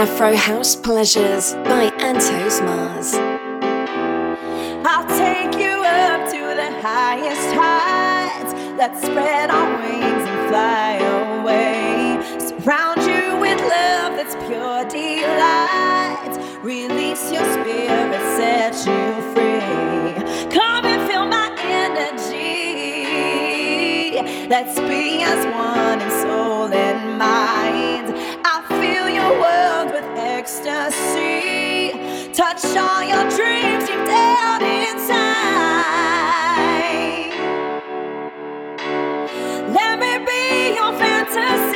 Afro House Pleasures by Anto's Mars. I'll take you up to the highest heights. Let's spread our wings and fly away. Surround you with love that's pure delight. Release your spirit, set you free. Come and feel my energy. Let's be as one in soul and mind. World with ecstasy. Touch all your dreams deep down inside. Let me be your fantasy.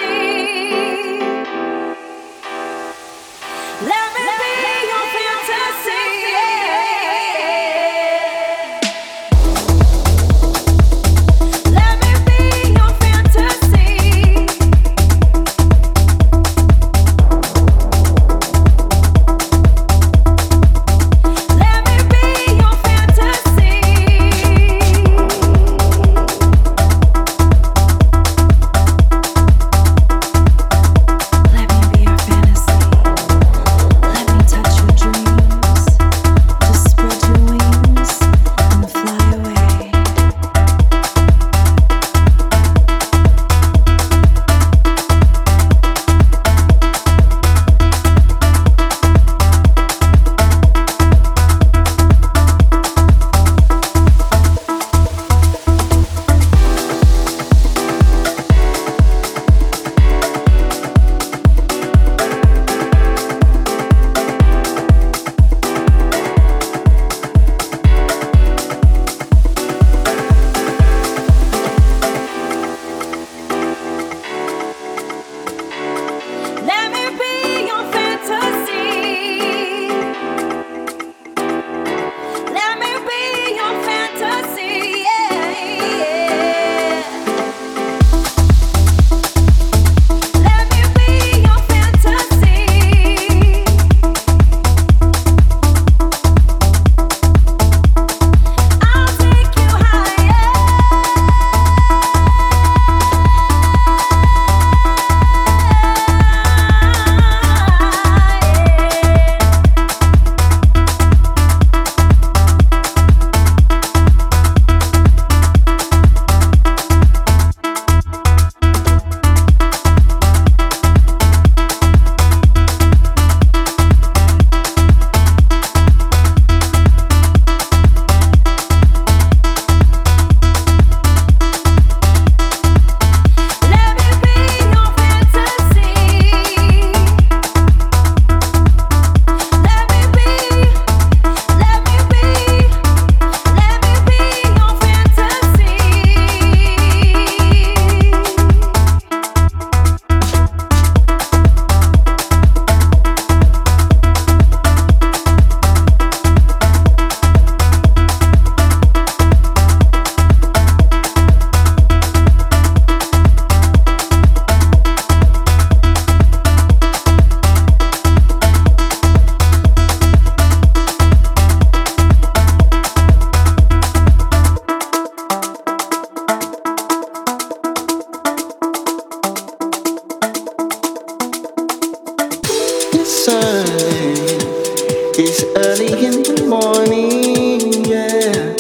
It's early in the morning, yeah.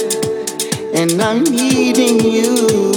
And I'm needing you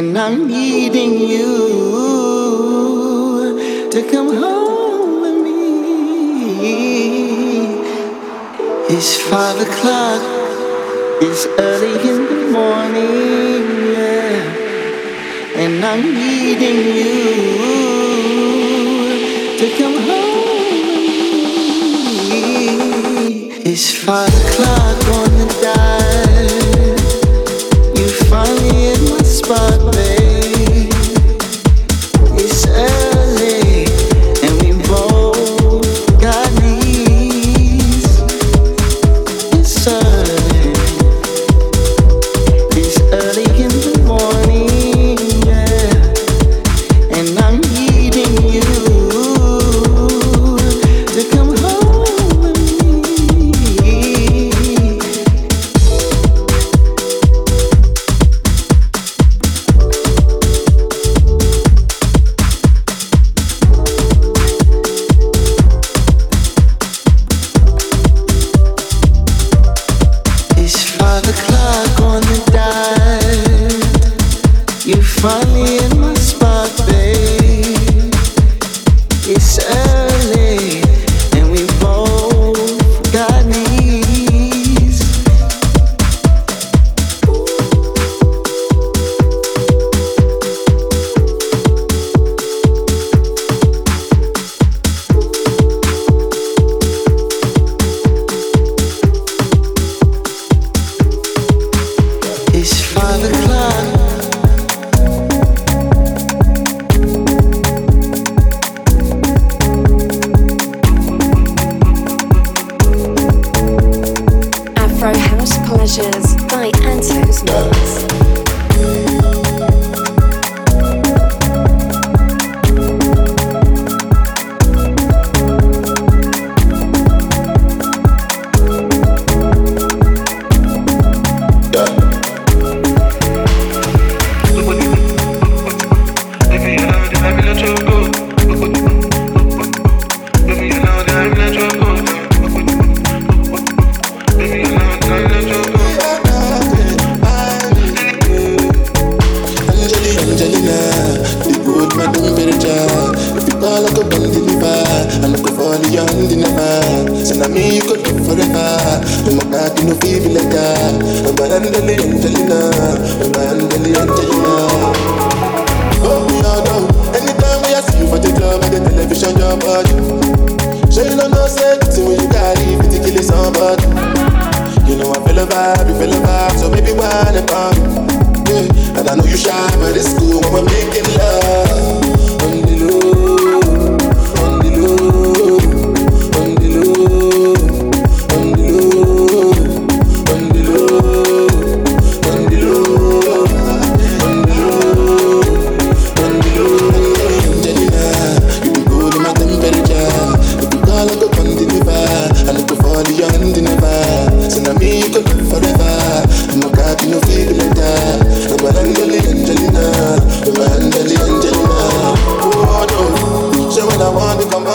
and I'm needing you to come home with me. It's five o'clock, it's early in the morning, yeah, and I'm needing you to come home with me. It's five o'clock.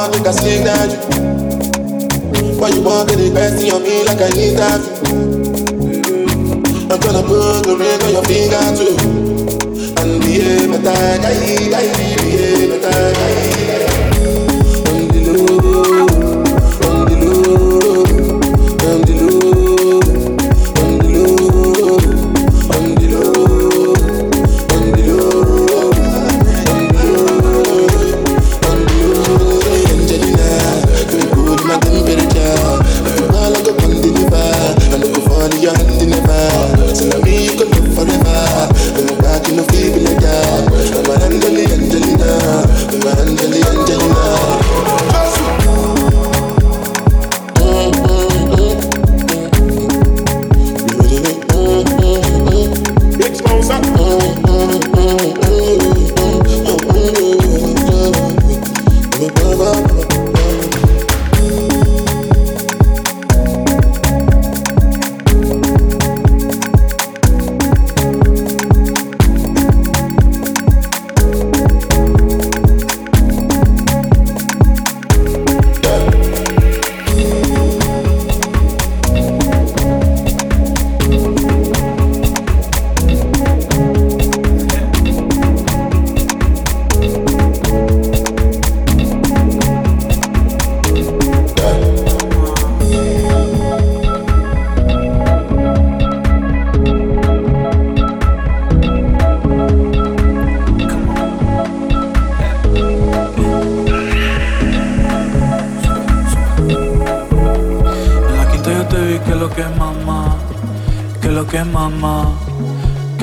want make a slave that you. Why you want to invest in on me like I need that? I'm gonna put the ring on your finger too. And be a better guy, guy, be a tag, guy.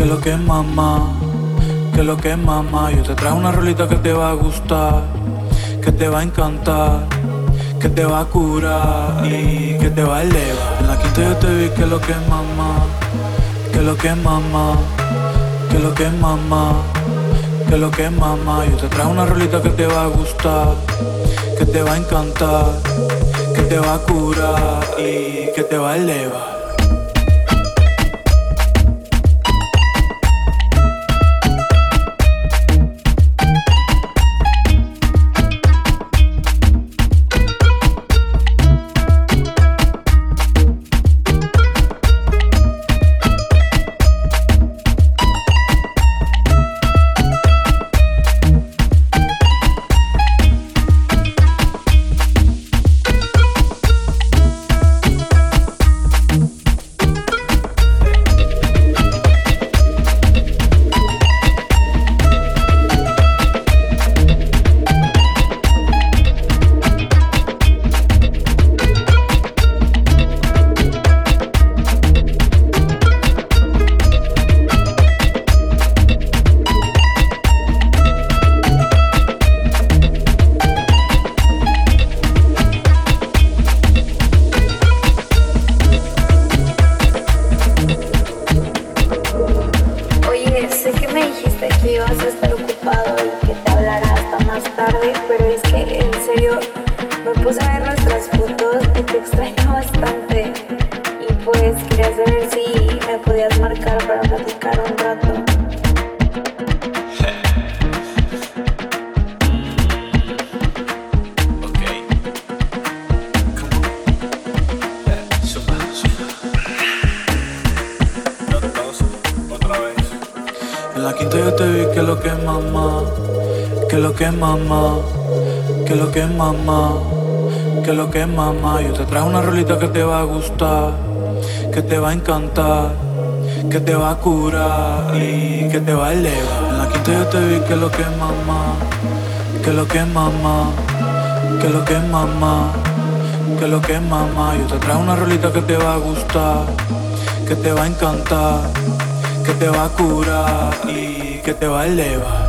Que lo que es mamá, que lo que es mamá. Yo te traigo una rolita que te va a gustar, que te va a encantar, que te va a curar y que te va a elevar. En la quinta yo te vi que lo que es mamá, que lo que es mamá, que lo que es mamá, que lo que es mamá. Yo te traigo una rolita que te va a gustar, que te va a encantar que te va a curar y que te va a elevar. Que te va a gustar, que te va a encantar, que te va a curar y que te va a elevar. En la quinta yo te vi que lo que es mamá, que lo que es mamá, que lo que es mamá, que lo que es mamá. Yo te traigo una rolita que te va a gustar, que te va a encantar, que te va a curar y que te va a elevar.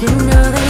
You know that.